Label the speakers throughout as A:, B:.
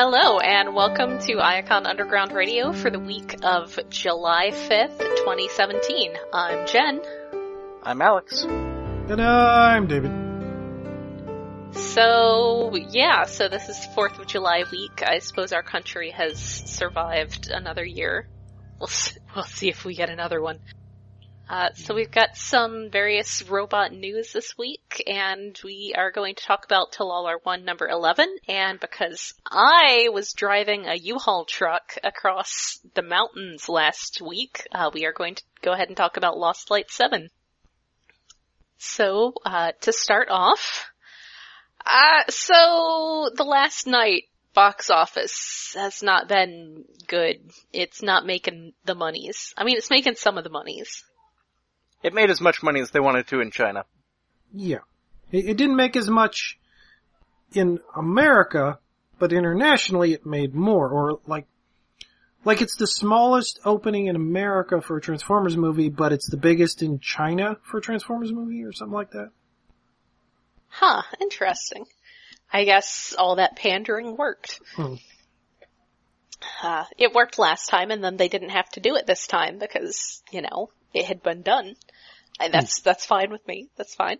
A: Hello and welcome to Iacon Underground Radio for the week of July 5th, 2017. I'm Jen.
B: I'm Alex.
C: And I'm David.
A: So, yeah, so this is 4th of July week. I suppose our country has survived another year. We'll, we'll see if we get another one. Uh, so we've got some various robot news this week, and we are going to talk about Till All Are One number 11, and because I was driving a U-Haul truck across the mountains last week, uh, we are going to go ahead and talk about Lost Light 7. So, uh, to start off, uh, so the Last Knight box office has not been good. It's not making the monies. I mean, it's making some of the monies.
B: It made as much money as they wanted to in China.
C: Yeah. It, it didn't make as much in America, but internationally it made more, or like, like it's the smallest opening in America for a Transformers movie, but it's the biggest in China for a Transformers movie, or something like that.
A: Huh, interesting. I guess all that pandering worked.
C: Hmm.
A: Uh, it worked last time and then they didn't have to do it this time because, you know, it had been done. And that's, that's fine with me. That's fine.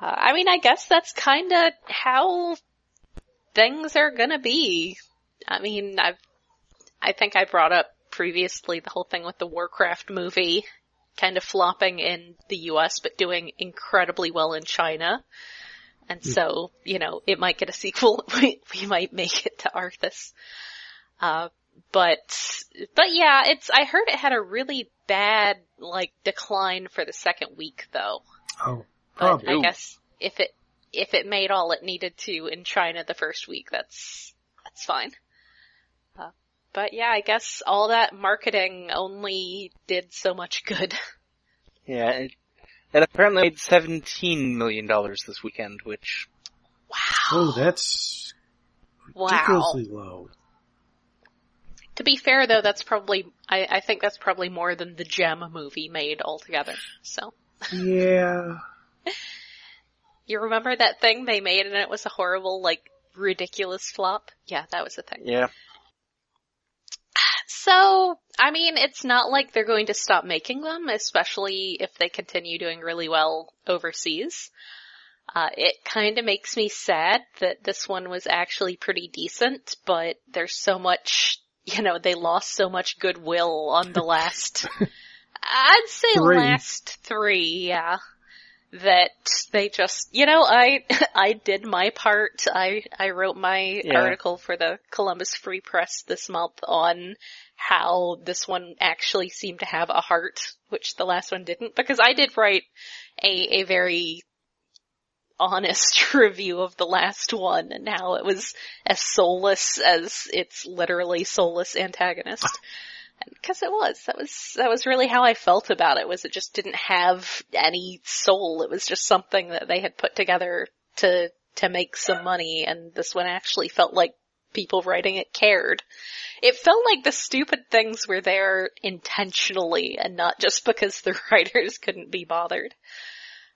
A: Uh, I mean, I guess that's kinda how things are gonna be. I mean, I've, I think I brought up previously the whole thing with the Warcraft movie kind of flopping in the US but doing incredibly well in China. And so, you know, it might get a sequel. we, we might make it to Arthas. Uh, but, but yeah, it's, I heard it had a really bad, like, decline for the second week though.
C: Oh,
A: But
C: probably.
A: I guess if it, if it made all it needed to in China the first week, that's, that's fine. Uh, but yeah, I guess all that marketing only did so much good.
B: Yeah, it, it apparently made $17 million this weekend, which,
C: Oh, that's
A: Wow.
C: ridiculously low.
A: To be fair though, that's probably, I, I think that's probably more than the Jem movie made altogether. So,
C: Yeah.
A: you remember that thing they made and it was a horrible, like, ridiculous flop? Yeah, that was the thing.
B: yeah.
A: So, I mean, it's not like they're going to stop making them, especially if they continue doing really well overseas. Uh, it kinda makes me sad that this one was actually pretty decent, but there's so much, you know, they lost so much goodwill on the last, I'd say
C: Three.
A: last three, yeah. That they just, you know, I, I did my part. I, I wrote my
B: Yeah.
A: article for the Columbus Free Press this month on how this one actually seemed to have a heart, which the last one didn't, because I did write a, a very honest review of the last one and how it was as soulless as its literally soulless antagonist. Because it was. That was, that was really how I felt about it, was it just didn't have any soul. It was just something that they had put together to, to make some money and this one actually felt like people writing it cared. It felt like the stupid things were there intentionally and not just because the writers couldn't be bothered.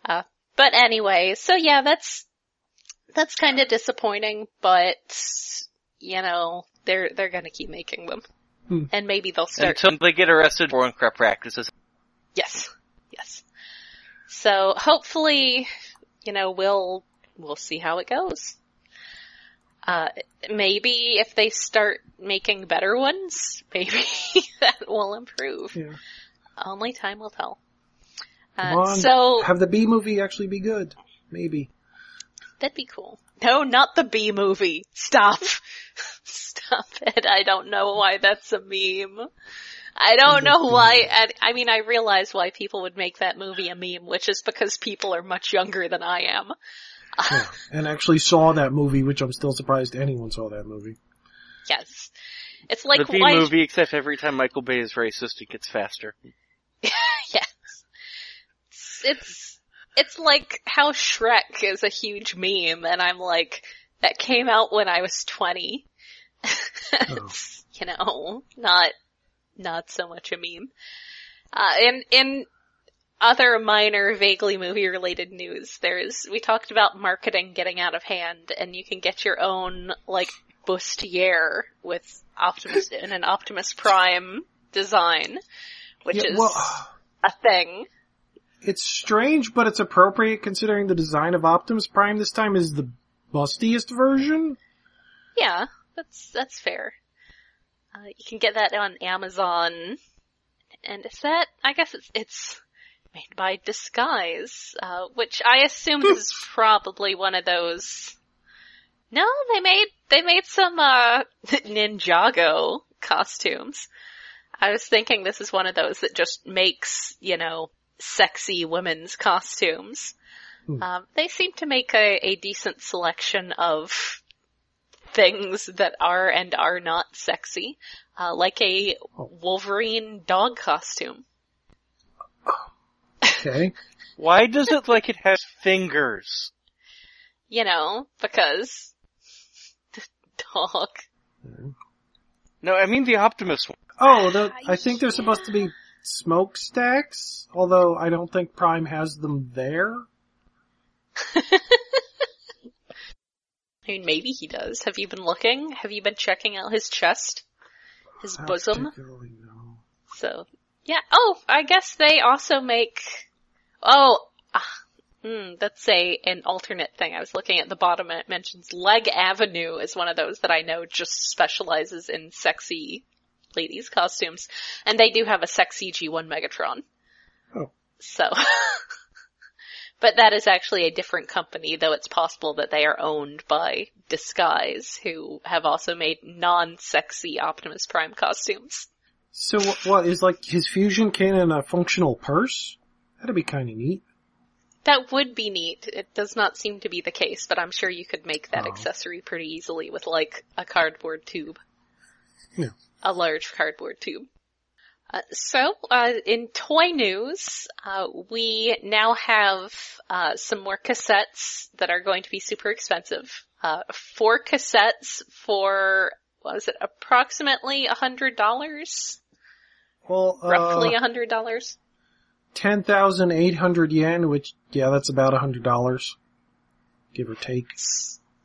A: Uh, but anyway, so yeah, that's, that's kinda disappointing, but, you know, they're, they're gonna keep making them.
C: Hmm.
A: And maybe they'll start
B: Until they get arrested for corrupt practices.
A: Yes. Yes. So hopefully, you know, we'll, we'll see how it goes. Uh, maybe if they start making better ones, maybe that will improve.
C: Yeah.
A: Only time will tell.
C: Come
A: Uh,
C: on.
A: so,
C: Have the B movie actually be good? Maybe.
A: that'd be cool. No, not the B movie. Stop. Stop it. I don't know why that's a meme. I don't know why, and, I mean, I realize why people would make that movie a meme, which is because people are much younger than I am.
C: Yeah. And actually saw that movie, which I'm still surprised anyone saw that movie.
A: Yes. It's like
B: the B
A: why,
B: movie, except every time Michael Bay is racist, it gets faster.
A: It's, it's, it's like how Shrek is a huge meme, and I'm like, that came out when I was 20. It's, you know, not, not so much a meme. Uh, in, in other minor, vaguely movie related news, there's, we talked about marketing getting out of hand, and you can get your own, like, bustier with Optimus in an Optimus Prime design, which
C: Yeah,
A: is
C: well,
A: a thing.
C: It's strange, but it's appropriate considering the design of Optimus Prime this time is the bustiest version.
A: Yeah, that's that's fair. Uh, you can get that on Amazon, and is that? I guess it's it's made by Disguise, uh, which I assume is probably one of those. No, they made they made some uh Ninjago costumes. I was thinking this is one of those that just makes you know sexy women's costumes.
C: Hmm.
A: Um, they seem to make a, a decent selection of things that are and are not sexy, uh, like a Wolverine dog costume.
C: Okay.
B: Why does it like it has fingers?
A: You know, because the dog.
B: No, I mean the Optimus one.
C: Oh, the, I think they're supposed to be smokestacks, although I don't think Prime has them there.
A: I mean, maybe he does. Have you been looking? Have you been checking out his chest? His
C: Not
A: bosom?
C: no.
A: So, yeah. Oh, I guess they also make. Oh, ah, mm, that's a an alternate thing. I was looking at the bottom and it mentions Leg Avenue is one of those that I know just specializes in sexy ladies costumes, and they do have a sexy G1 Megatron.
C: Oh.
A: So. But that is actually a different company, though it's possible that they are owned by Disguise, who have also made non-sexy Optimus Prime costumes.
C: So what, what is like his fusion cannon a functional purse? That'd be kind of neat.
A: That would be neat. It does not seem to be the case, but I'm sure you could make that
C: Oh.
A: accessory pretty easily with like a cardboard tube.
C: Yeah.
A: A large cardboard tube. Uh, so, uh, in toy news, uh, we now have uh, some more cassettes that are going to be super expensive. Uh, four cassettes for what was it? Approximately a hundred dollars,
C: Well,
A: roughly
C: uh,
A: a hundred dollars.
C: ten thousand eight hundred yen, which yeah, that's about a hundred dollars, give or take.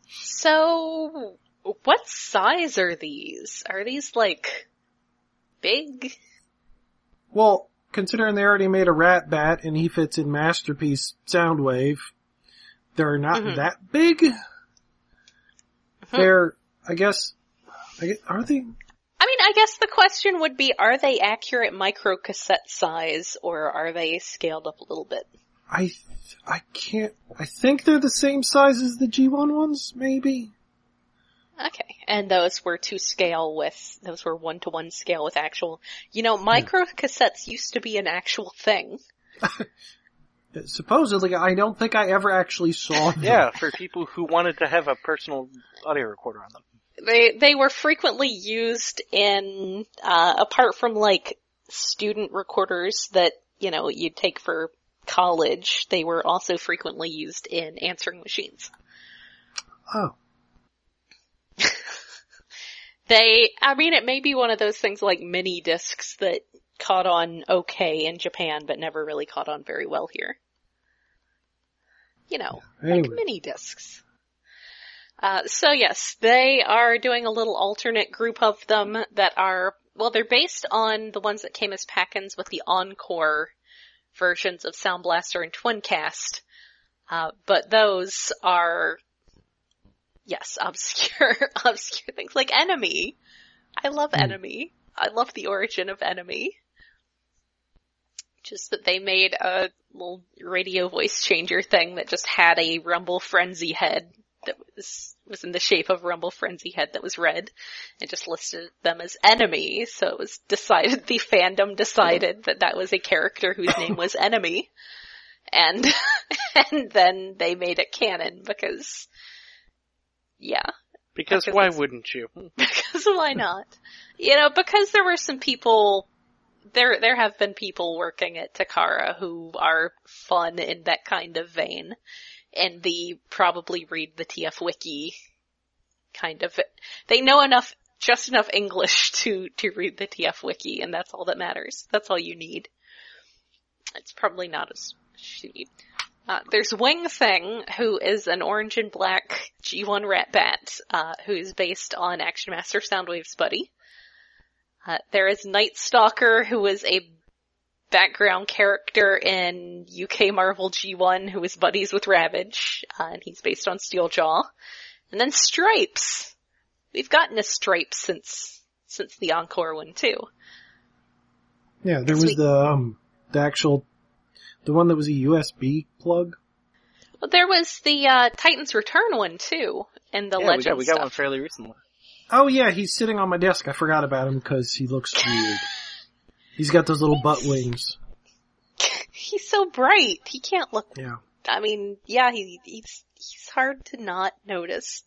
A: So, what size are these? Are these like big?
C: Well, considering they already made a Rat Bat and he fits in Masterpiece Soundwave, they're not
A: Mhm.
C: that big. They're, I guess, I guess, are they?
A: I mean, I guess the question would be, are they accurate micro cassette size or are they scaled up a little bit?
C: I, I can't, I think they're the same size as the G1 ones, maybe?
A: Okay. And those were to scale with, those were one to one scale with actual, you know, micro cassettes used to be an actual thing.
C: Supposedly, I don't think I ever actually saw them.
B: Yeah, for people who wanted to have a personal audio recorder on them.
A: They, they were frequently used in, uh, apart from like student recorders that, you know, you'd take for college, they were also frequently used in answering machines.
C: Oh.
A: They, I mean, it may be one of those things like mini discs that caught on okay in Japan, but never really caught on very well here. You know, like mini discs. Uh, so yes, they are doing a little alternate group of them that are, well, they're based on the ones that came as pack-ins with the Encore versions of Sound Blaster and Twincast. Uh, but those are, yes, obscure, obscure things like Enemy. I love
C: Hmm.
A: Enemy. I love the origin of Enemy. Just that they made a little radio voice changer thing that just had a Rumble Frenzy head that was was in the shape of Rumble Frenzy head that was red, and just listed them as enemy. So it was decided the fandom decided that that was a character whose name was Enemy, and and then they made it canon because yeah,
B: Because
A: Because
B: why wouldn't you?
A: because why not? You know, because there were some people, there, there have been people working at Takara who are fun in that kind of vein. And the probably read the TF wiki kind of, they know enough, just enough English to, to read the TF wiki and that's all that matters. That's all you need. It's probably not as need. Uh, there's Wing Thing, who is an orange and black G1 Rat Bat, uh, who is based on Action Master Soundwave's buddy. Uh, there is Night Stalker, who was a background character in UK Marvel G1, who is buddies with Ravage, uh, and he's based on Steeljaw. And then Stripes. We've gotten a Stripes since since the Encore one too.
C: Yeah, there was
A: Sweet.
C: the um the actual the one that was a USB plug.
A: Well, there was the uh, Titans Return one too, and the
B: yeah, we
A: Legend
B: got, we got
A: stuff.
B: one fairly recently.
C: Oh yeah, he's sitting on my desk. I forgot about him because he looks weird. He's got those little butt wings.
A: He's so bright. He can't look.
C: Yeah.
A: I mean, yeah, he, he's he's hard to not notice.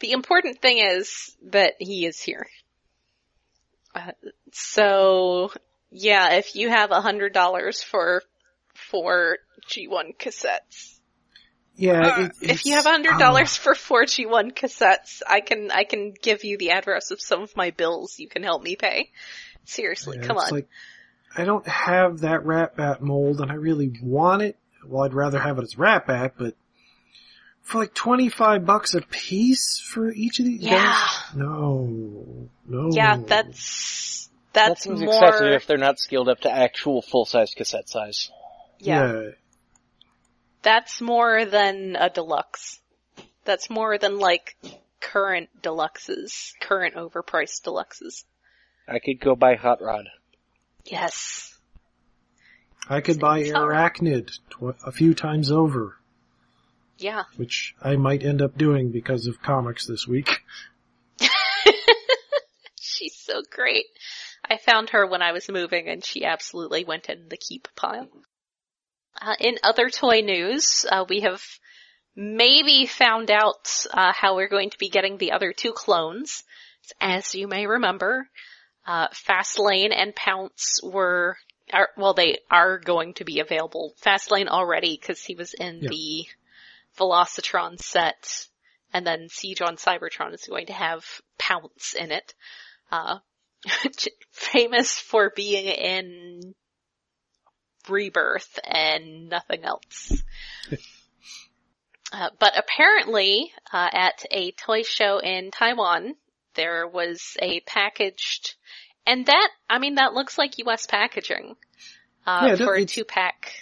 A: The important thing is that he is here. Uh, so, yeah, if you have a hundred dollars for four G1 cassettes,
C: Yeah.
A: Uh,
C: it-
A: if you have a hundred
C: ah.
A: dollars for four G1 cassettes, I can I can give you the address of some of my bills. You can help me pay. Seriously,
C: Yeah,
A: come on.
C: Like, I don't have that Rat Bat mold, and I really want it. Well, I'd rather have it as Rat Bat, but for like twenty five bucks a piece for each of these.
A: Yeah.
C: guys? No. No.
A: yeah, that's
B: That seems
A: more.
B: excessive if they're not scaled up to actual full-size cassette size.
A: yeah, that's more than a deluxe. That's more than like current deluxes, current overpriced deluxes.
B: I could go buy Hot Rod.
A: Yes.
C: I could buy
A: time.
C: Arachnid tw- a few times over,
A: Yeah.
C: which I might end up doing because of comics this week.
A: She's so great. I found her when I was moving and she absolutely went in the keep pile. Uh, in other toy news, uh, we have maybe found out uh, how we're going to be getting the other two clones. As you may remember, uh, Fastlane and Pounce were, are, well, they are going to be available. Fastlane already because he was in
C: Yeah.
A: the Velocitron set, and then Siege on Cybertron is going to have Pounce in it. Uh, famous for being in Rebirth and nothing else. Uh, but apparently, uh, at a toy show in Taiwan, there was a packaged, and that, I mean, that looks like US packaging, uh,
C: Yeah,
A: for a two pack.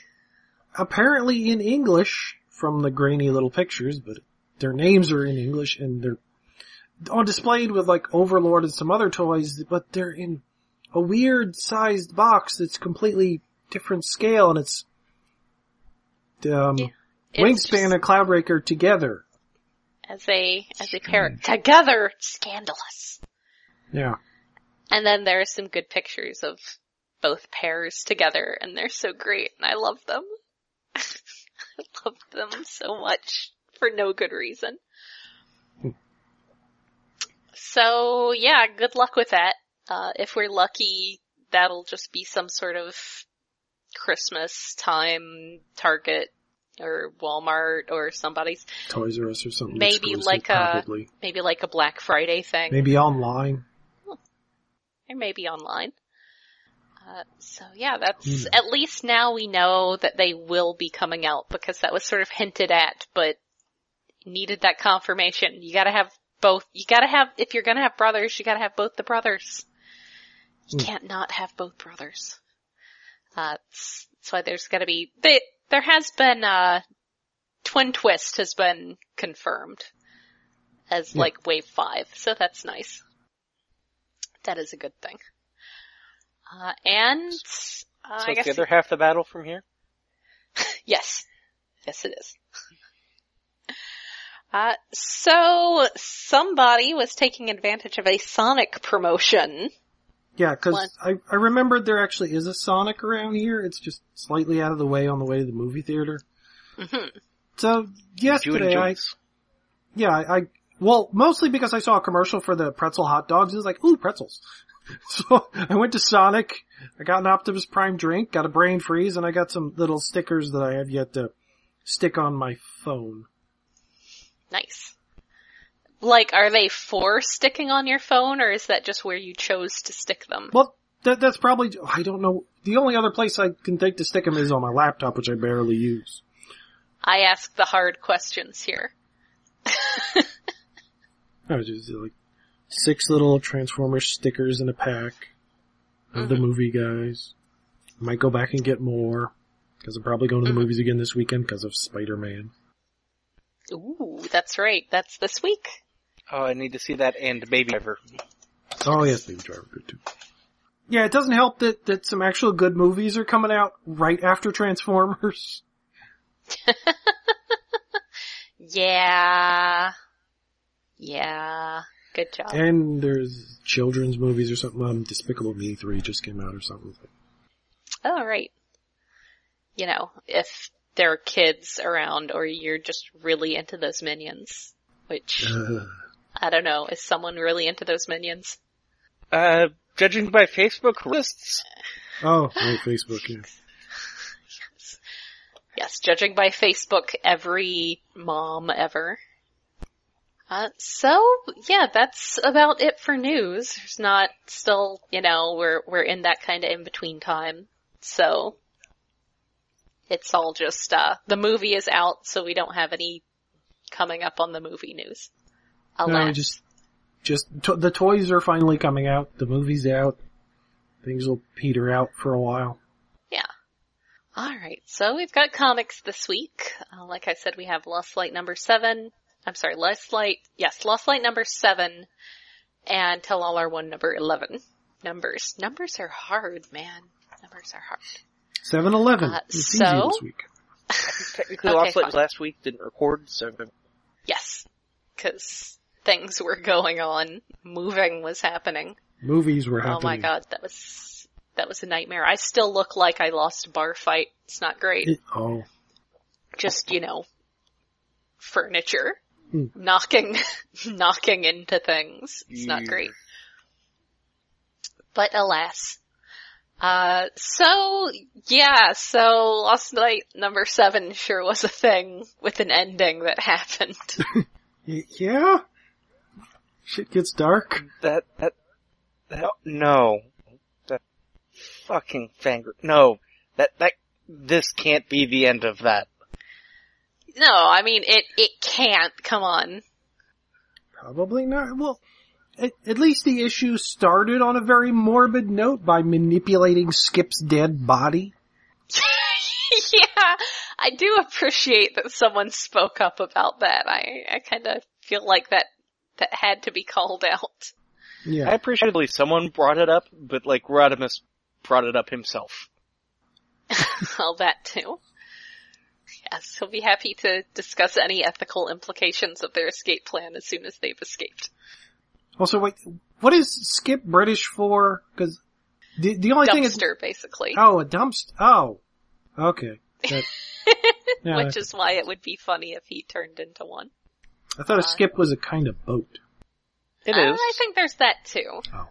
C: Apparently in English from the grainy little pictures, but their names are in English and they're on displayed with like Overlord and some other toys, but they're in a weird sized box that's completely different scale and it's um,
A: Yeah.
C: Wingspan and Cloudraker together.
A: as a, as a pair together, scandalous.
C: Yeah.
A: And then there are some good pictures of both pairs together and they're so great and I love them. I love them so much for no good reason. So yeah, good luck with that. Uh, if we're lucky, that'll just be some sort of Christmas time Target or Walmart or somebody's,
C: Toys R Us or something.
A: Maybe like a-
C: probably.
A: maybe like a Black Friday thing.
C: Maybe online.
A: or maybe online. Uh, so yeah, that's
C: Who
A: at least now we know that they will be coming out because that was sort of hinted at, but needed that confirmation. You gotta have both. You gotta have if you're gonna have brothers, you gotta have both the brothers. You
C: Hmm.
A: can't not have both brothers. Uh, that's, that's why there's gotta be. They, there has been uh, Twin Twist has been confirmed as
C: Yeah.
A: like Wave Five, so that's nice. That is a good thing. Uh, and, uh,
B: So
A: I guess,
B: the other half the battle from here?
A: yes. Yes it is. Uh, so somebody was taking advantage of a Sonic promotion.
C: Yeah, cause I, I remembered there actually is a Sonic around here. It's just slightly out of the way on the way to the movie theater.
A: hmm
C: So yesterday I, yeah, I, I, well, mostly because I saw a commercial for the pretzel hot dogs. It was like, ooh, pretzels. So I went to Sonic. I got an Optimus Prime drink, got a brain freeze, and I got some little stickers that I have yet to stick on my phone.
A: Nice. Like, are they for sticking on your phone or is that just where you chose to stick them?
C: Well, that, that's probably, I don't know. The only other place I can think to stick them is on my laptop, which I barely use.
A: I ask the hard questions here.
C: No, just like six little Transformer stickers in a pack of the
A: Mhm.
C: movie guys. Might go back and get more because I'm probably going to the
A: Mhm.
C: movies again this weekend because of Spider-Man.
A: Ooh, that's right. That's this week.
B: Oh, I need to see that and Baby Driver.
C: Oh yes, Baby Driver good too. Yeah, it doesn't help that that some actual good movies are coming out right after Transformers.
A: Yeah. Yeah. Good job.
C: And there's children's movies or something. Um, Despicable Me 3 just came out or something.
A: Oh, right. You know, if there are kids around or you're just really into those minions, which,
C: Uh,
A: I don't know, is someone really into those minions?
B: Uh, judging by Facebook lists,
C: oh, right, Facebook, yeah.
A: Yes, judging by Facebook, every mom ever. Uh, so, yeah, that's about it for news. There's not still, you know, we're, we're in that kind of in-between time. So, it's all just, uh, the movie is out, so we don't have any coming up on the movie news.
C: No, just, just, to- the toys are finally coming out. The movie's out. Things will peter out for a while. Yeah.
A: Alright, so we've got comics this week. Uh, like I said, we have Lost Light number seven. I'm sorry, Lost Light, yes, Lost Light number seven, and Till All Are One number 11. Numbers. Numbers are hard, man. Numbers are hard.
C: 7-Eleven.
A: Uh,
C: it's easy
A: so-
C: this week.
B: technically
A: Okay,
B: Lost Light
A: fine.
B: was last week, didn't record, so
A: Yes. Cause things were going on. Moving was happening.
C: Movies were happening.
A: Oh my god, that was, that was a nightmare. I still look like I lost a bar fight. It's not great.
C: It- oh,
A: just, you know, furniture.
C: Hmm.
A: Knocking, knocking into things. It's not great. But alas. Uh, so, yeah, so Lost Light number seven sure was a thing with an ending that happened.
C: Yeah? Shit gets dark.
B: that, that, that, no. That fucking Fangry, no. That, that, this can't be the end of that.
A: no, I mean, it, it can't, come on.
C: Probably not. Well, at, at least the issue started on a very morbid note by manipulating Skip's dead body.
A: yeah, I do appreciate that someone spoke up about that. I, I kinda feel like that, that had to be called out.
C: Yeah, I
B: appreciate at least someone brought it up, but like Rodimus brought it up himself.
A: All that too. Yes, he'll be happy to discuss any ethical implications of their escape plan as soon as they've escaped.
C: Also, wait, what is Skip British for? Cause the, the only thing is,
A: Dumpster, basically.
C: oh, a dumpster. Oh. Okay. That, yeah,
A: which is why it would be funny if he turned into one.
C: I thought a
A: uh,
C: skip was a kind of boat.
B: It
A: Uh,
B: is.
A: I think there's that too.
C: Oh.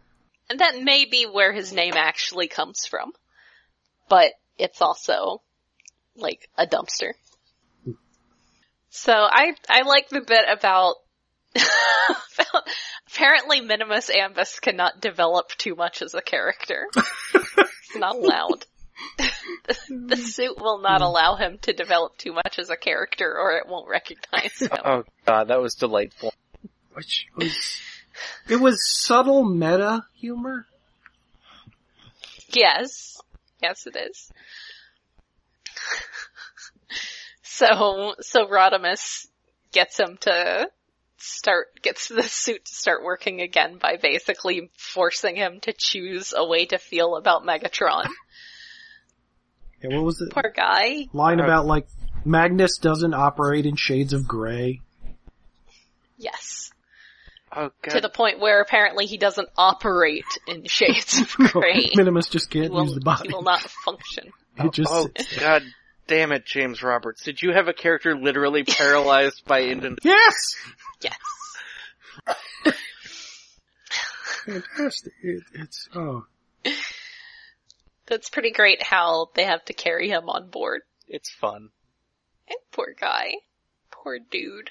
A: And that may be where his name actually comes from. But it's also like a dumpster. So I I like the bit about, about apparently Minimus Ambus cannot develop too much as a character. He's not allowed. the suit will not hmm. allow him to develop too much as a character or it won't recognize him.
B: Oh god, that was delightful.
C: Which was, it was subtle meta humor.
A: Yes. Yes, it is. so, so Rodimus gets him to start, gets the suit to start working again by basically forcing him to choose a way to feel about Megatron.
C: Yeah, what was it?
A: Poor guy.
C: Line about like, Magnus doesn't operate in shades of gray.
A: Yes.
B: Oh god.
A: To the point where apparently he doesn't operate in shades of gray.
C: Minimus just can't
A: will,
C: use the body.
A: he will not function.
C: It just
B: oh god damn it, James Roberts. Did you have a character literally paralyzed by indent?
C: Yes!
A: Yes.
C: Fantastic. It, it's, oh.
A: That's pretty great how they have to carry him on board.
B: It's fun.
A: And Poor guy. Poor dude.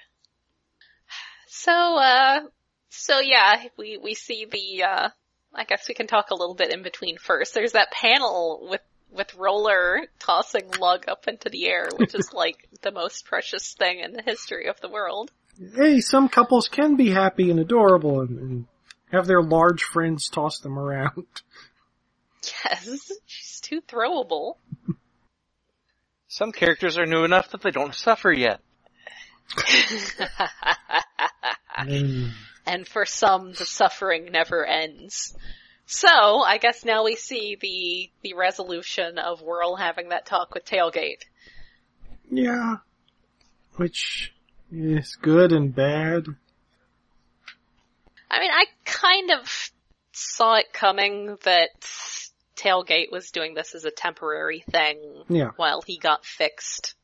A: So, uh, so yeah, we, we see the, uh, I guess we can talk a little bit in between first. There's that panel with, with Roller tossing Lug up into the air, which is like the most precious thing in the history of the world.
C: hey, some couples can be happy and adorable and, and have their large friends toss them around.
A: Yes, she's too throwable.
B: Some characters are new enough that they don't suffer yet.
C: Mm.
A: and for some, the suffering never ends. So, I guess now we see the, the resolution of Whirl having that talk with Tailgate.
C: yeah. Which is good and bad.
A: I mean, I kind of saw it coming that Tailgate was doing this as a temporary thing
C: Yeah.
A: while he got fixed.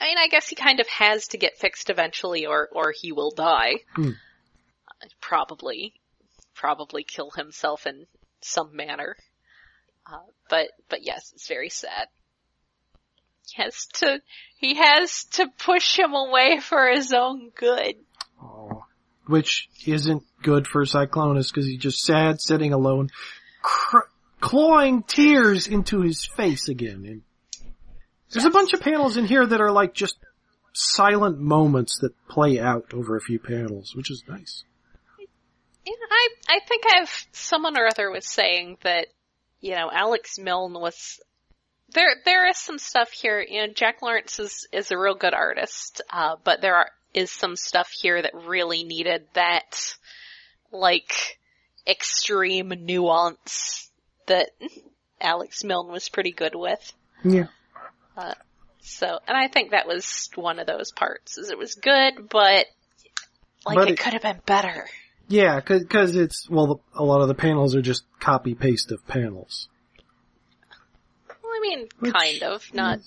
A: I mean, I guess he kind of has to get fixed eventually or, or he will die. Uh, Probably. Probably kill himself in some manner. Uh, but, but yes, it's very sad. He has to, he has to push him away for his own good.
C: Aw. Which isn't good for Cyclonus because he's just sad sitting alone, cr- clawing tears into his face again. And there's a bunch of panels in here that are like just silent moments that play out over a few panels, which is nice.
A: Yeah, I I think I've someone or other was saying that you know Alex Milne was there. There is some stuff here. You know, Jack Lawrence is is a real good artist, uh, but there are is some stuff here that really needed that like extreme nuance that Alex Milne was pretty good with.
C: Yeah.
A: So, and I think that was one of those parts. Is it was good, but like
C: But
A: it,
C: it-
A: could have been better.
C: Yeah, because it's, well, the, a lot of the panels are just copy paste of panels.
A: Well, I mean,
C: Which-
A: kind of. Not,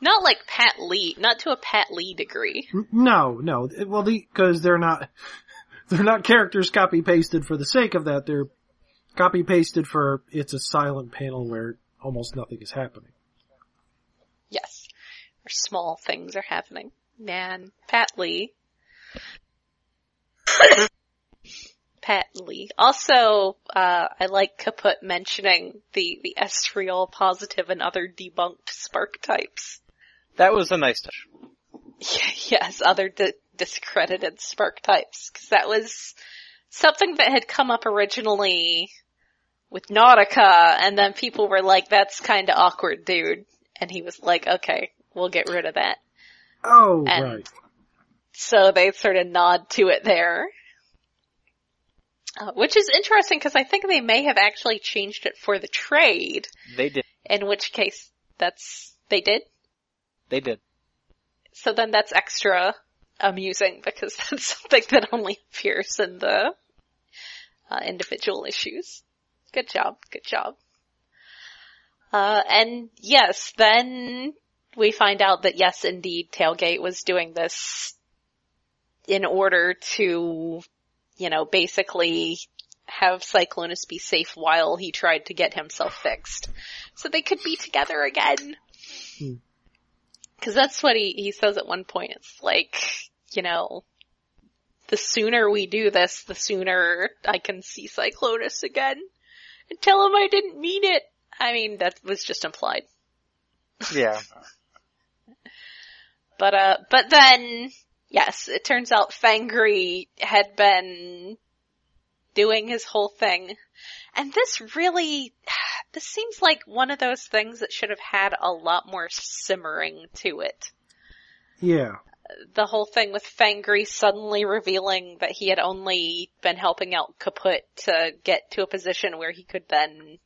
A: not like Pat Lee, not to a Pat Lee degree.
C: No, no. Well, because they're not, they're not characters copy pasted for the sake of that. They're copy pasted for it's a silent panel where almost nothing is happening.
A: Yes. Or small things are happening. Man, Pat Lee. Pat Lee. Also, uh, I like Kaput mentioning the, the estriol positive and other debunked spark types.
B: That was a nice touch.
A: yes, other di- discredited spark types, because that was something that had come up originally with Nautica, and then people were like, that's kinda awkward, dude. And he was like, okay, we'll get rid of that.
C: Oh,
A: And-
C: right.
A: So they sort of nod to it there. Uh, which is interesting because I think they may have actually changed it for the trade,
B: They did.
A: in which case that's, they did.
B: They did.
A: So then that's extra amusing because that's something that only appears in the uh, individual issues. Good job, good job. Uh, and yes, then we find out that yes, indeed, Tailgate was doing this in order to, you know, basically have Cyclonus be safe while he tried to get himself fixed. So they could be together again.
C: Hmm.
A: Cause that's what he, he says at one point. It's like, you know, the sooner we do this, the sooner I can see Cyclonus again. And tell him I didn't mean it. I mean, that was just implied.
B: Yeah.
A: But, uh, but then, yes, it turns out Fangry had been doing his whole thing. And this really, this seems like one of those things that should have had a lot more simmering to it.
C: Yeah.
A: the whole thing with Fangry suddenly revealing that he had only been helping out Kaput to get to a position where he could then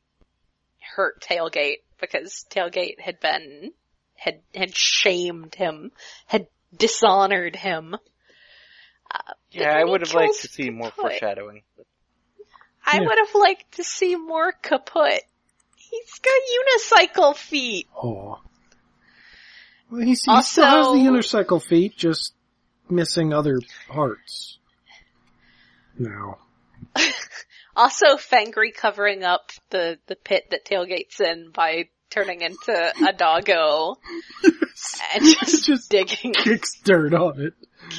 A: hurt Tailgate because Tailgate had been had had shamed him, had dishonored him. Uh,
B: Yeah, I would have liked to see more
A: Kaput.
B: foreshadowing.
A: I
C: Yeah.
A: would have liked to see more Kaput. He's got unicycle feet.
C: Oh. Well, he, he still has the unicycle feet, just missing other parts. Now.
A: Also, Fangry covering up the, the pit that Tailgate's in by turning into a doggo and just,
C: Just
A: digging,
C: kicks dirt on it.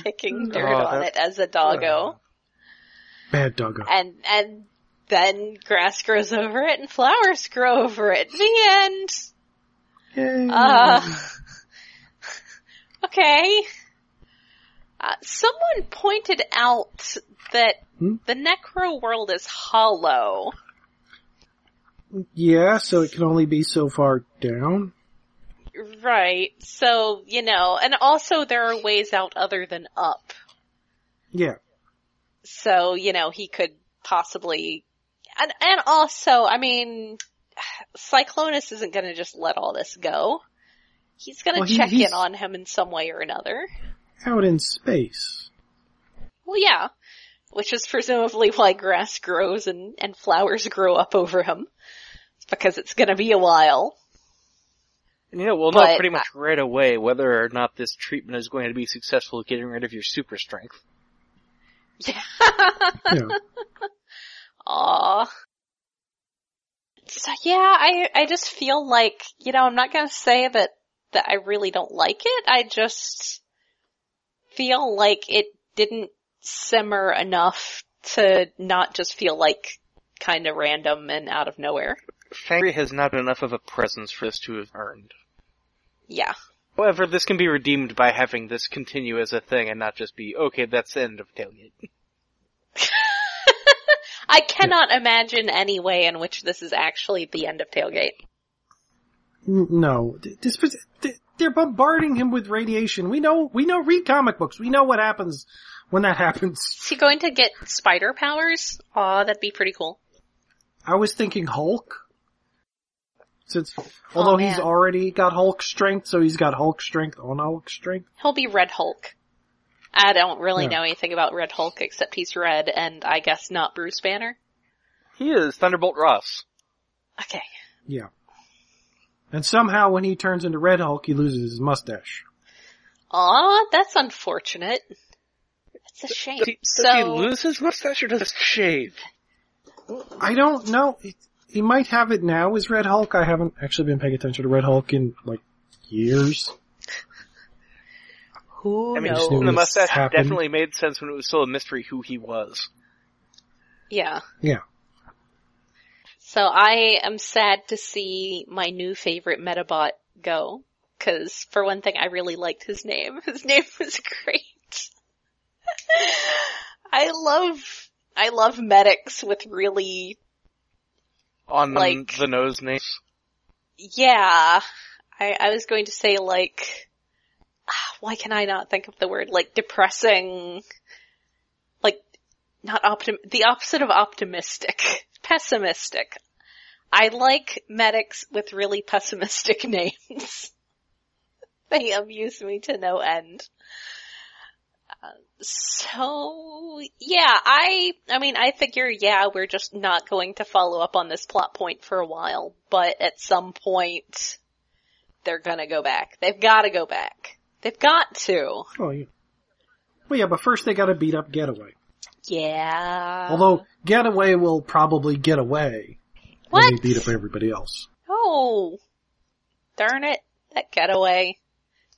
A: kicking dirt
B: Oh,
A: on it as a doggo.
C: Bad doggo.
A: And, and then grass grows over it and flowers grow over it. The end.
C: Yay.
A: Uh, okay. Uh, someone pointed out that
C: Hmm?
A: the Necro world is hollow.
C: Yeah, so it can only be so far down.
A: Right. So, you know, and also there are ways out other than up.
C: Yeah.
A: So, you know, he could possibly, and, and also, I mean, Cyclonus isn't gonna just let all this go. He's gonna
C: Well, he-
A: check
C: he's-
A: in on him in some way or another.
C: Out in space.
A: Well, yeah. Which is presumably why grass grows and, and flowers grow up over him. It's because it's gonna be a while.
B: And you know, we'll know pretty much right away whether or not this treatment is going to be successful at getting rid of your super strength.
C: Yeah.
A: Aw. So yeah, I I just feel like, you know, I'm not gonna say that that I really don't like it. I just feel like it didn't simmer enough to not just feel like kind of random and out of nowhere.
B: Fangry has not been enough of a presence for this to have earned.
A: Yeah.
B: However, this can be redeemed by having this continue as a thing and not just be, okay, that's the end of Tailgate.
A: I cannot imagine any way in which this is actually the end of Tailgate.
C: No. Th- This, they're bombarding him with radiation. We know, we know, read comic books. We know what happens when that happens.
A: Is he going to get spider powers? Aw, that'd be pretty cool.
C: I was thinking Hulk. Since, oh, although he's already got Hulk strength, so he's got Hulk strength on Hulk strength.
A: He'll be Red Hulk. I don't really
C: Yeah.
A: know anything about Red Hulk except he's red and I guess not Bruce Banner.
B: He is Thunderbolt Ross.
A: Okay.
C: Yeah. And somehow when he turns into Red Hulk, he loses his mustache.
A: Aw, that's unfortunate. That's a shame.
B: Does he,
A: so,
B: he lose his mustache or does he shave?
C: I don't know. It- He might have it now as Red Hulk. I haven't actually been paying attention to Red Hulk in like years.
A: who
B: I mean,
A: knows?
C: knew
B: the mustache
C: happened.
B: definitely made sense when it was still a mystery who he was.
A: Yeah.
C: Yeah.
A: So I am sad to see my new favorite Metabot go. Cause for one thing, I really liked his name. His name was great. I love, I love medics with really
B: On
A: Like-
B: the nose names.
A: Yeah. I, I was going to say like, ah, why can I not think of the word? Like depressing, like, not optim, the opposite of optimistic. Pessimistic. I like medics with really pessimistic names. they amuse me to no end. So, yeah, I, I mean, I figure, yeah, we're just not going to follow up on this plot point for a while, but at some point, they're gonna go back. They've gotta go back. They've got to.
C: Oh yeah. Well, yeah, but first they gotta beat up Getaway.
A: Yeah.
C: Although Getaway will probably get away
A: what?
C: when they beat up everybody else.
A: Oh. Darn it. That getaway.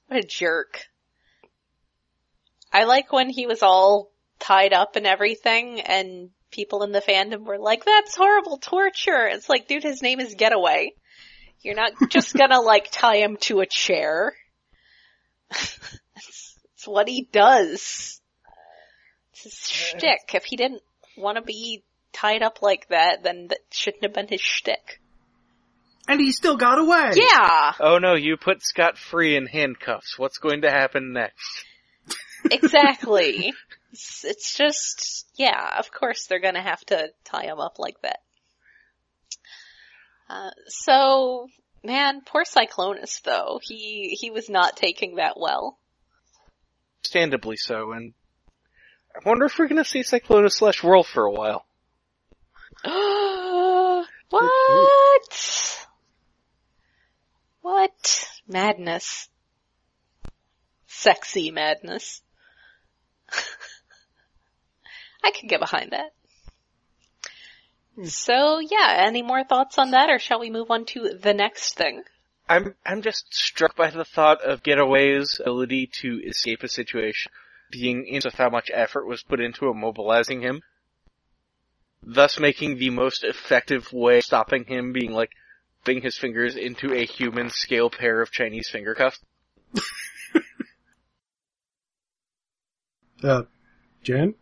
A: What a jerk. I like when he was all tied up and everything and people in the fandom were like, that's horrible torture. It's like, dude, his name is Getaway. You're not just gonna like tie him to a chair. it's, it's what he does. It's his shtick. If he didn't want to be tied up like that, then that shouldn't have been his shtick.
C: And he still got away!
A: Yeah,
B: Oh no, you put Scott free in handcuffs. What's going to happen next?
A: Exactly. it's, it's just, yeah, of course they're gonna have to tie him up like that. Uh, so, man, poor Cyclonus though. He, he was not taking that well.
B: Understandably so, and I wonder if we're gonna see Cyclonus slash Whirl for a while.
A: what? What? Madness. Sexy madness. I could get behind that. So yeah, any more thoughts on that or shall we move on to the next thing?
B: I'm I'm just struck by the thought of Getaway's ability to escape a situation, being into how much effort was put into immobilizing him, thus making the most effective way of stopping him being like putting his fingers into a human scale pair of Chinese finger cuffs.
C: Uh, Jen?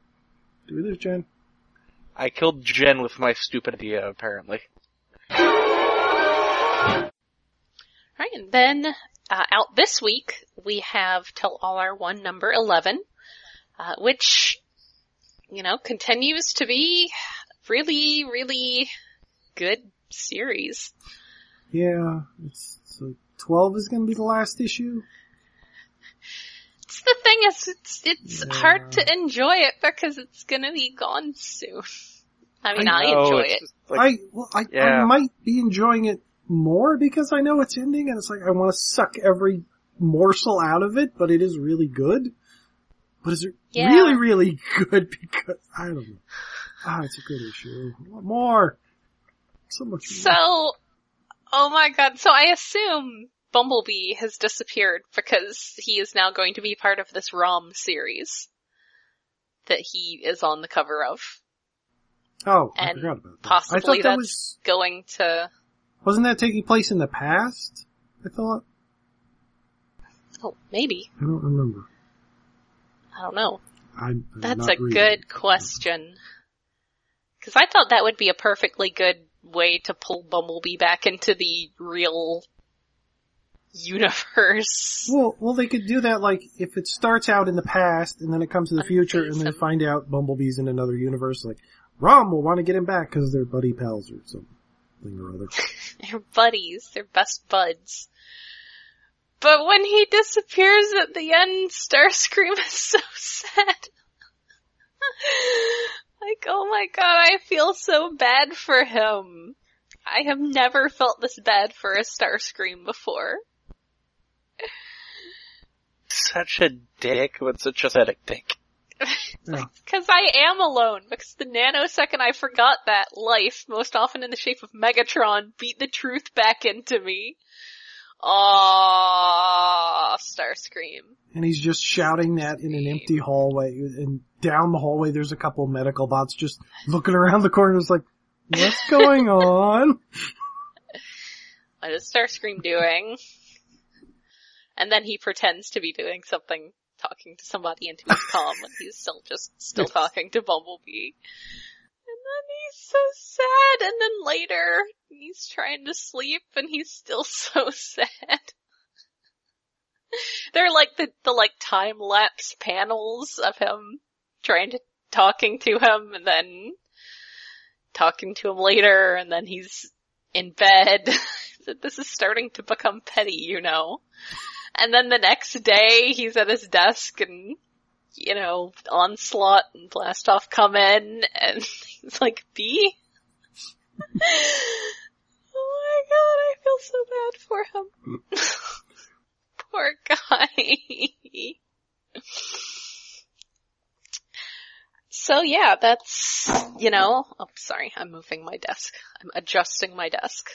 C: Do this, Jen?
B: I killed Jen with my stupid idea, apparently.
A: Alright, and then uh, out this week we have Till All Are One number 11, uh, which, you know, continues to be really, really good series.
C: Yeah, it's, so 12 is gonna be the last issue?
A: It's the thing is, it's, it's
C: Yeah.
A: hard to enjoy it because it's gonna be gone soon. I mean, I,
B: know,
A: enjoy it.
B: just like-
C: I, well, I, I might be enjoying it more because I know it's ending and it's like I want to suck every morsel out of it, but it is really good. But is it
A: Yeah.
C: really, really good because, I don't know. Ah, it's a good issue. More. So much
A: So, oh my god, so I assume Bumblebee has disappeared because he is now going to be part of this ROM series that he is on the cover of.
C: Oh, I
A: and
C: forgot about that. I
A: possibly
C: thought that
A: that's
C: was,
A: going to,
C: wasn't that taking place in the past? I thought?
A: oh, maybe.
C: I don't remember.
A: I don't know.
C: I'm, I'm
A: That's a
C: reading.
A: good question. Cause I thought that would be a perfectly good way to pull Bumblebee back into the real universe.
C: Well, well, they could do that like if it starts out in the past and then it comes to the future and then find out Bumblebee's in another universe. Like Rom will want to get him back because they're buddy pals or something or other.
A: They're buddies. They're best buds. But when he disappears at the end, Starscream is so sad. like, oh my god, I feel so bad for him. I have never felt this bad for a Starscream before.
B: Such a dick, but such a pathetic dick.
A: Cause I am alone, because the nanosecond I forgot that life, most often in the shape of Megatron, beat the truth back into me. Aww, Starscream.
C: And he's just shouting that in an empty hallway and down the hallway there's a couple medical bots just looking around the corners like, what's going on?
A: What is Starscream doing? And then he pretends to be doing something, talking to somebody into his comm when he's still just, still talking to Bumblebee. And then he's so sad, and then later, he's trying to sleep and he's still so sad. They're like the, the like time lapse panels of him trying to, talking to him and then talking to him later and then he's in bed. this is starting to become petty, you know. And then the next day he's at his desk and, you know, Onslaught and Blastoff come in and he's like, B? oh my god, I feel so bad for him. Poor guy. So yeah, that's, you know, oh sorry, I'm moving my desk. I'm adjusting my desk.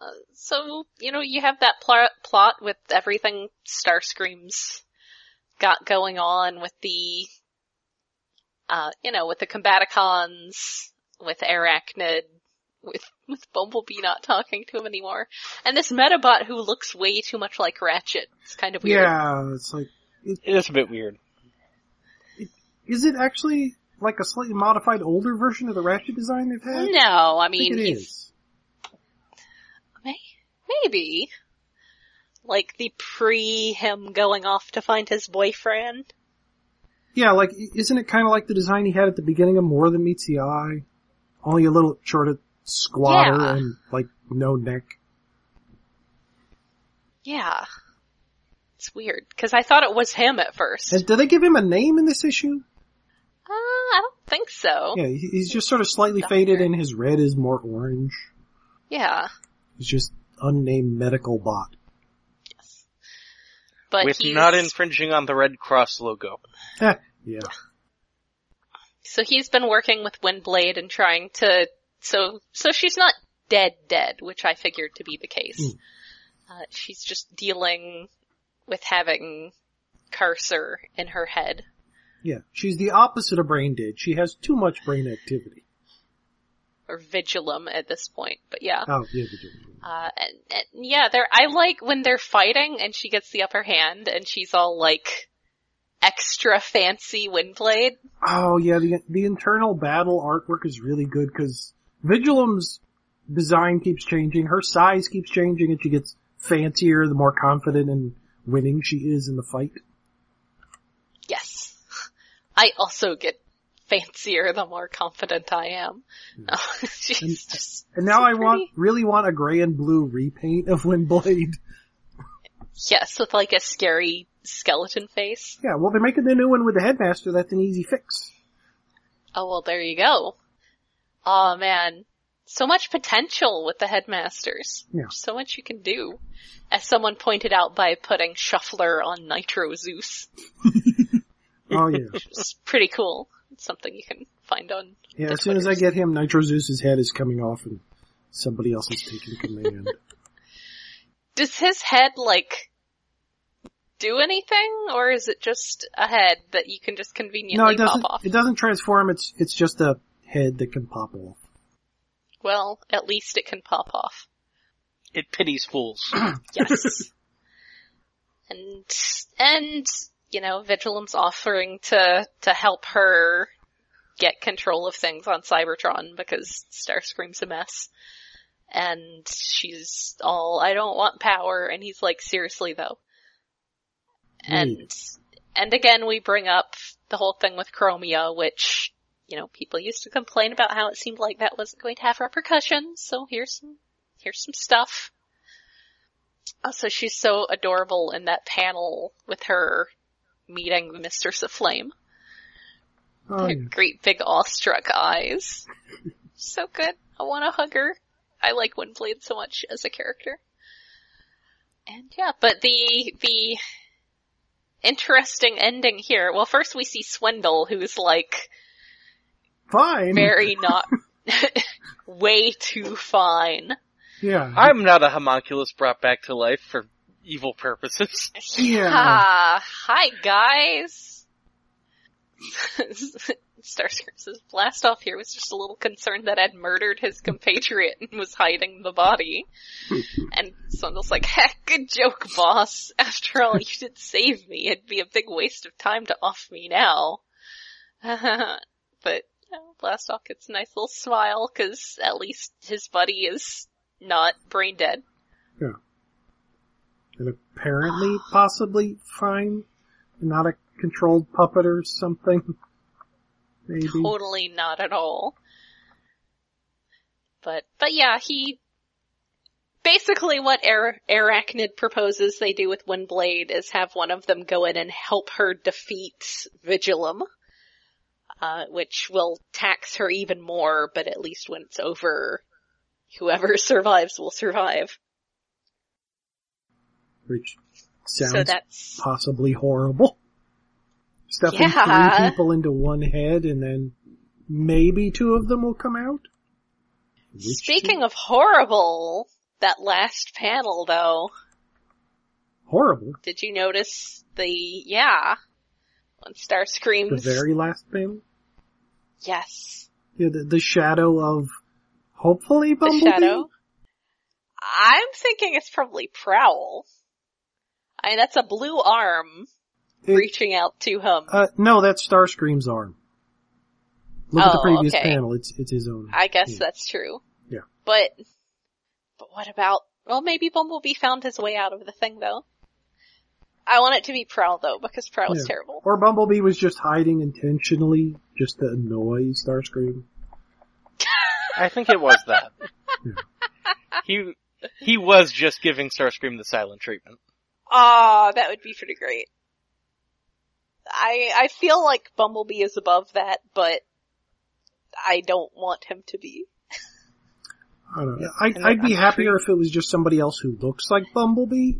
A: Uh, so, you know, you have that plot, plot with everything Starscream's got going on with the, uh, you know, with the Combaticons, with Arachnid, with, with Bumblebee not talking to him anymore, and this medibot who looks way too much like Ratchet. It's kind of weird.
C: Yeah, it's like,
B: It is a bit weird.
C: is it actually like a slightly modified older version of the Ratchet design they've had?
A: No, I
C: I
A: mean,
C: think it
A: he's,
C: is.
A: Maybe. Like the pre him going off to find his boyfriend.
C: Yeah, like, isn't it kind of like the design he had at the beginning of More Than Meets the Eye? Only a little shorter, squatter,
A: Yeah.
C: and like no neck.
A: Yeah. It's weird, cause I thought it was him at first.
C: And did they give him a name in this issue?
A: Uh, I don't think so.
C: Yeah, he's just sort of slightly
A: Doctor.
C: faded and his red is more orange.
A: Yeah.
C: He's just unnamed medical bot. Yes.
A: But
B: with
A: he's,
B: not infringing on the Red Cross logo.
C: Yeah.
A: so he's been working with Windblade and trying to, so, so she's not dead dead, which I figured to be the case.
C: Mm.
A: Uh, she's just dealing with having cursor in her head.
C: Yeah. She's the opposite of brain dead. She has too much brain activity.
A: Or Vigilem at this point, but yeah.
C: Oh, yeah, German.
A: Uh, and, and yeah, they're, I like when they're fighting and she gets the upper hand and she's all like extra fancy Windblade.
C: Oh yeah, the the internal battle artwork is really good because Vigilem's design keeps changing, her size keeps changing, and she gets fancier the more confident and winning she is in the fight.
A: Yes. I also get fancier the more confident I am. No,
C: And- And now
A: so
C: I want really want a gray and blue repaint of Windblade.
A: Yes, with like a scary skeleton face.
C: Yeah, well they're making the new one with the headmaster. That's an easy fix.
A: Oh well, there you go. Oh man, so much potential with the headmasters.
C: Yeah.
A: So much you can do. As someone pointed out by putting Shuffler on Nitro Zeus.
C: Oh yeah,
A: It's pretty cool. It's something you can find on.
C: yeah.
A: the
C: As soon as I get him, Nitro Zeus's head is coming off, and somebody else is taking command.
A: Does his head like do anything, or is it just a head that you can just conveniently
C: no, it
A: pop
C: doesn't.
A: off?
C: It doesn't transform. It's it's just a head that can pop off.
A: Well, at least it can pop off.
B: It pities fools.
A: Yes. and, and, you know, Vigilem's offering to, to help her get control of things on Cybertron because Starscream's a mess. And she's all, I don't want power, and he's like, seriously though. Hmm. And, and again we bring up the whole thing with Chromia, which, you know, people used to complain about how it seemed like that wasn't going to have repercussions, so here's some, here's some stuff. Also, she's so adorable in that panel with her meeting the Mistress of Flame.
C: Oh,
A: Her
C: yeah.
A: great big awestruck eyes. so good. I want to hug her. I like Windblade so much as a character. And yeah, but the, the interesting ending here, well first we see Swindle who's like
C: Fine.
A: very not, way too fine.
C: Yeah.
B: I'm not a homunculus brought back to life for evil purposes.
C: Yeah.
A: Ah, hi guys. Starscream says, Blastoff here was just a little concerned that I'd murdered his compatriot and was hiding the body. and Swindle's like, heck, good joke, boss. After all, you did save me. It'd be a big waste of time to off me now. but, you know, Blastoff gets a nice little smile, cause at least his buddy is not brain dead.
C: And apparently possibly fine. Not a controlled puppet or something. Maybe.
A: Totally not at all. But, but yeah, he, basically what Ar- Arachnid proposes they do with Windblade is have one of them go in and help her defeat Vigilem, uh, which will tax her even more, but at least when it's over, whoever survives will survive.
C: Which sounds
A: so that's,
C: possibly horrible. Stuffing
A: Yeah.
C: three people into one head and then maybe two of them will come out? Which
A: speaking of horrible, that last panel though,
C: horrible,
A: did you notice the, yeah, when Star screams?
C: the very last panel?
A: yes.
C: Yeah, the, the shadow of hopefully
A: The
C: Bumblebee?
A: shadow? I'm thinking it's probably Prowl. I mean, that's a blue arm
C: It-
A: reaching out to him.
C: Uh, no, that's Starscream's arm. Look at the
A: Oh,
C: previous
A: okay.
C: panel, it's, it's his own.
A: I guess
C: yeah.
A: that's true.
C: Yeah.
A: But, but what about, well maybe Bumblebee found his way out of the thing though. I want it to be Prowl though, because Prowl is terrible.
C: Or Bumblebee was just hiding intentionally, just to annoy Starscream.
B: I think it was that.
C: Yeah.
B: he he was just giving Starscream the silent treatment.
A: Ah, that would be pretty great. I, I feel like Bumblebee is above that, but I don't want him to be.
C: I don't know. I, I'd be happier if it was just somebody else who looks like Bumblebee.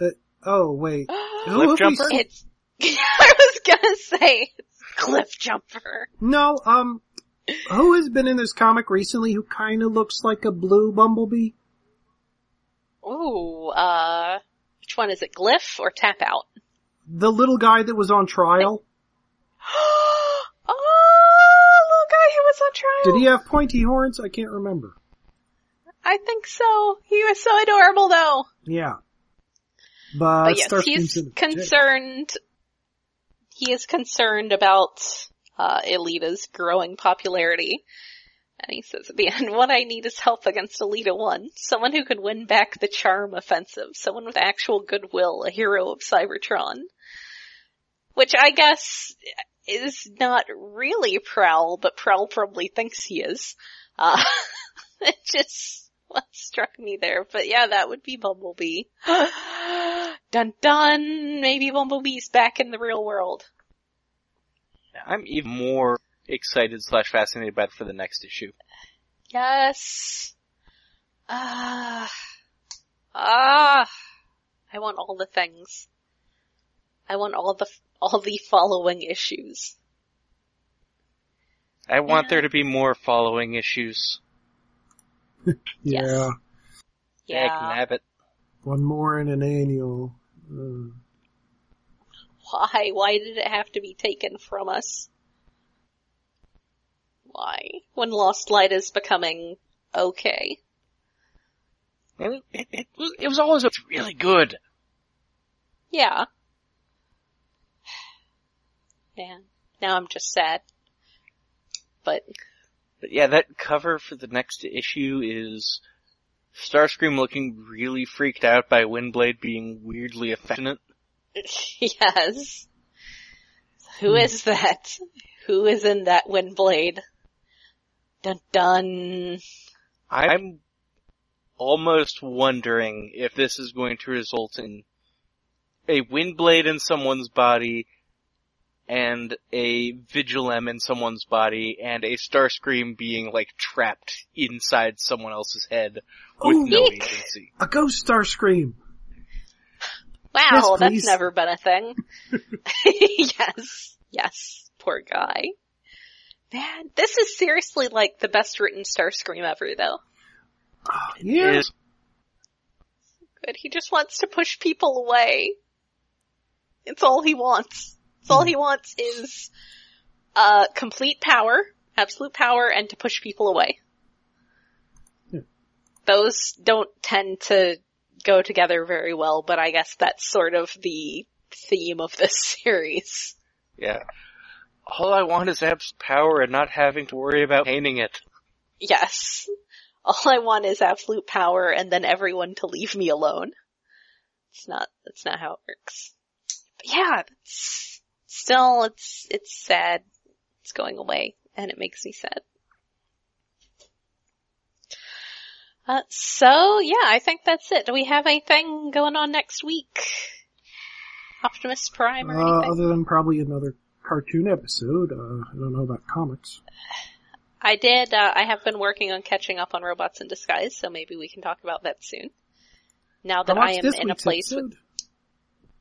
C: Uh, oh wait, who
B: Cliffjumper?
C: seen-
A: It's, I was gonna say, it's Cliffjumper.
C: No, um, who has been in this comic recently who kind of looks like a blue Bumblebee?
A: Ooh, uh, which one is it, Glyph or Tap Out?
C: The little guy that was on trial.
A: oh, little guy who was on trial.
C: Did he have pointy horns? I can't remember.
A: I think so. He was so adorable though.
C: Yeah. But,
A: But yes, he's concerned he is concerned about uh, Elita's growing popularity. And he says at the end, what I need is help against Elita 1. Someone who can win back the charm offensive. Someone with actual goodwill, a hero of Cybertron. Which I guess is not really Prowl, but Prowl probably thinks he is. Uh, it just what struck me there. But yeah, that would be Bumblebee. dun dun! Maybe Bumblebee's back in the real world.
B: I'm even more excited slash fascinated by it for the next issue.
A: Yes. Ah. Ah. I want all the things. I want all the, all the following issues.
B: I want
A: Yeah.
B: there to be more following issues.
C: Yeah.
A: Yes.
B: Dag
A: Yeah.
B: nabbit.
C: One more in an annual. Uh,
A: Why? Why did it have to be taken from us? Why? When Lost Light is becoming okay.
B: It, it, it, was, it was always really good.
A: Yeah. Man. Now I'm just sad. But,
B: But yeah, that cover for the next issue is Starscream looking really freaked out by Windblade being weirdly affectionate.
A: yes. Who is that? Who is in that Windblade? Dun dun.
B: I'm almost wondering if this is going to result in a Windblade in someone's body and a Vigilem in someone's body and a Starscream being like trapped inside someone else's head with
C: Oh,
B: no
A: Eek.
B: agency.
C: a ghost Starscream!
A: Wow,
C: Yes,
A: that's never been a thing. yes. Yes. Poor guy. Man, this is seriously like the best written Starscream ever though.
C: Ah, yeah.
A: Good. He just wants to push people away. It's all he wants. It's all he wants is, uh, complete power, absolute power, and to push people away.
C: Yeah.
A: Those don't tend to go together very well, but I guess that's sort of the theme of this series.
B: yeah. All I want is absolute power and not having to worry about painting it.
A: Yes. All I want is absolute power and then everyone to leave me alone. It's not, that's not how it works. But yeah, it's, still, it's, it's sad. It's going away and it makes me sad. Uh, so yeah, I think that's it. Do we have anything going on next week? Optimus Prime or
C: Uh,
A: anything?
C: other than probably another cartoon episode, uh, I don't know about comics.
A: I did, uh, I have been working on catching up on Robots in Disguise, so maybe we can talk about that soon. Now that I
C: watched
A: am in a place with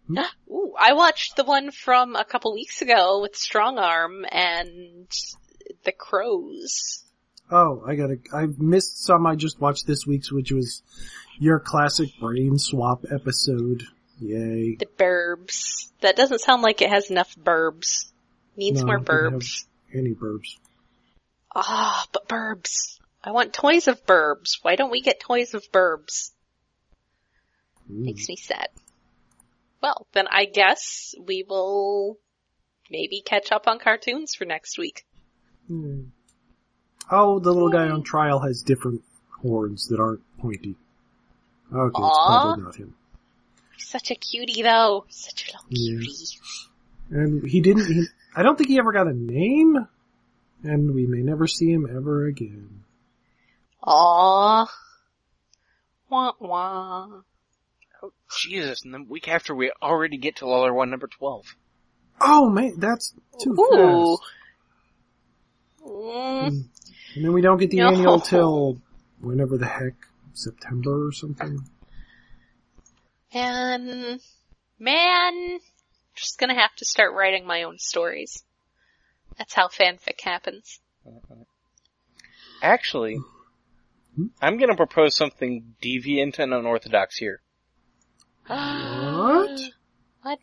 C: episode.
A: Ooh, I watched the one from a couple weeks ago with Strongarm and the Crows.
C: Oh, I gotta, I missed some I just watched this week's, which was your classic brain swap episode. Yay.
A: The Burbs. That doesn't sound like it has enough burbs. Needs
C: No,
A: more burbs.
C: Any burbs.
A: Ah, but burbs. I want toys of burbs. Why don't we get toys of burbs?
C: Mm.
A: Makes me sad. Well, then I guess we will maybe catch up on cartoons for next week.
C: Hmm. Oh, the little guy on trial has different horns that aren't pointy. Okay, it's probably not him.
A: He's such a cutie though. Such a little
C: Yeah.
A: cutie.
C: And he didn't, he, I don't think he ever got a name, and we may never see him ever again.
A: Aww. Wah wah.
B: Jesus, and the week after we already get to Lawler 1 number 12.
C: Oh man, that's too
A: Ooh.
C: fast.
A: Mm,
C: And then we don't get the
A: No.
C: annual till whenever the heck, September or something.
A: man, man, just gonna have to start writing my own stories. That's how fanfic happens.
B: Actually? I'm gonna propose something deviant and unorthodox here.
C: What?
A: What?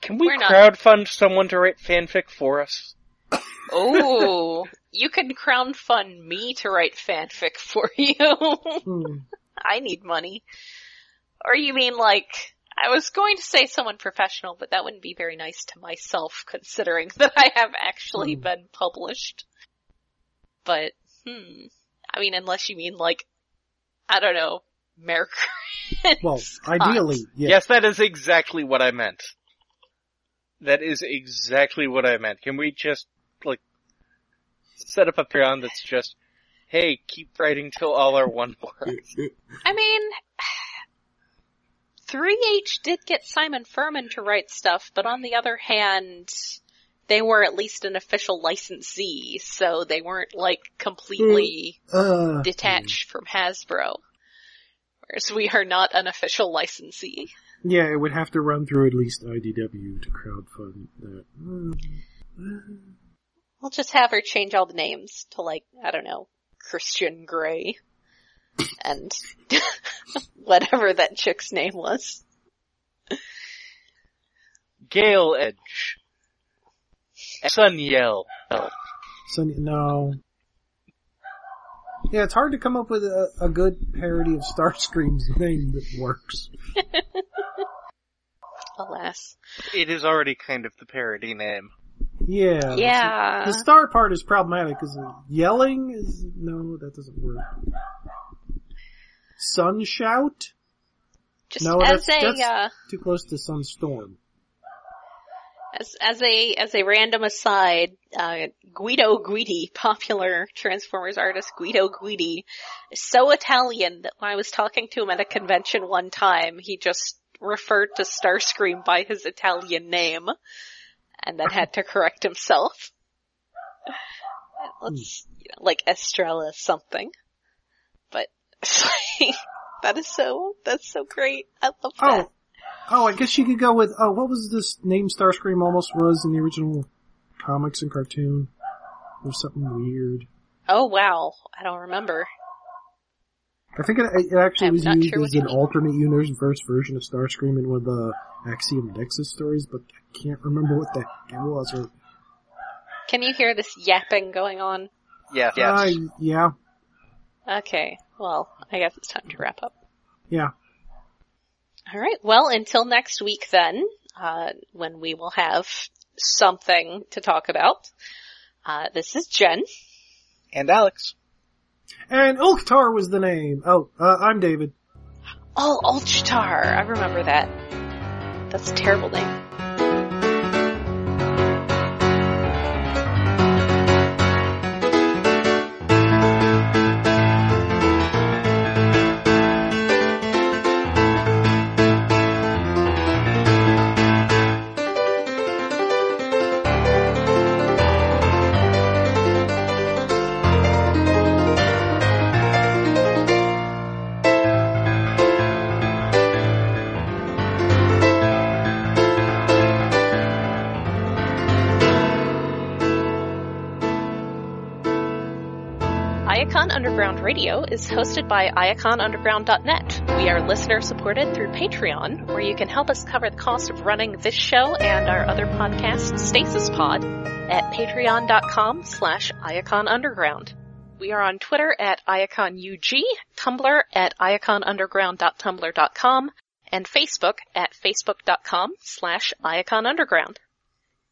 B: Can we
A: We're not-
B: crowdfund someone to write fanfic for us?
A: Oh, you can crowdfund me to write fanfic for you.
C: Hmm.
A: I need money. Or you mean like, I was going to say someone professional, but that wouldn't be very nice to myself considering that I have actually
C: Hmm.
A: been published. But, hmm. I mean, unless you mean like, I don't know, Mercury.
C: Well, ideally, yeah.
B: Yes, that is exactly what I meant. That is exactly what I meant. Can we just, like, set up a Patreon that's just, hey, keep writing Till All Are One words.
A: I mean, 3H did get Simon Furman to write stuff, but on the other hand, they were at least an official licensee, so they weren't like completely
C: Uh,
A: detached from Hasbro. Whereas we are not an official licensee.
C: yeah, it would have to run through at least IDW to crowdfund that. Mm.
A: We'll just have her change all the names to like, I don't know, Christian Grey. And whatever that chick's name was.
B: Gale Edge. Sun Yell.
C: So, no. Yeah, it's hard to come up with a, a good parody of Starscream's name that works.
A: Alas.
B: it is already kind of the parody name.
C: Yeah.
A: Yeah.
C: The star part is problematic because yelling is, no, that doesn't work. Sun shout?
A: Just
C: No,
A: as
C: that's-
A: a,
C: that's-
A: uh,
C: Too close to Sunstorm.
A: As as a as a random aside, uh, Guido Guidi, popular Transformers artist Guido Guidi, is so Italian that when I was talking to him at a convention one time, he just referred to Starscream by his Italian name, and then had to correct himself. Let's you know, like Estrella something, but that is so that's so great. I love that.
C: Oh, oh, I guess you could go with, oh, what was this name Starscream almost was in the original comics and cartoon? Or something weird.
A: Oh wow, I don't remember.
C: I think it, it actually
A: I'm
C: was used
A: sure
C: as an
A: mean.
C: alternate universe version of Starscream in one of the Axiom Nexus stories, but I can't remember what the heck it was. Or,
A: Can you hear this yapping going on?
B: Yeah, yes.
C: Uh, yeah,
A: Okay, well, I guess it's time to wrap up.
C: yeah.
A: Alright, well, until next week then, uh, when we will have something to talk about. Uh, this is Jen.
B: and Alex.
C: And Ulktar was the name. Oh, uh, I'm David.
A: Oh, Ulchtar, I remember that. That's a terrible name. Is hosted by iaconunderground.net. We are listener supported through Patreon, where you can help us cover the cost of running this show and our other podcast, Stasis Pod, at patreon.com slash iaconunderground. We are on Twitter at iaconug, Tumblr at iaconunderground.tumblr.com, and Facebook at facebook.com slash iaconunderground.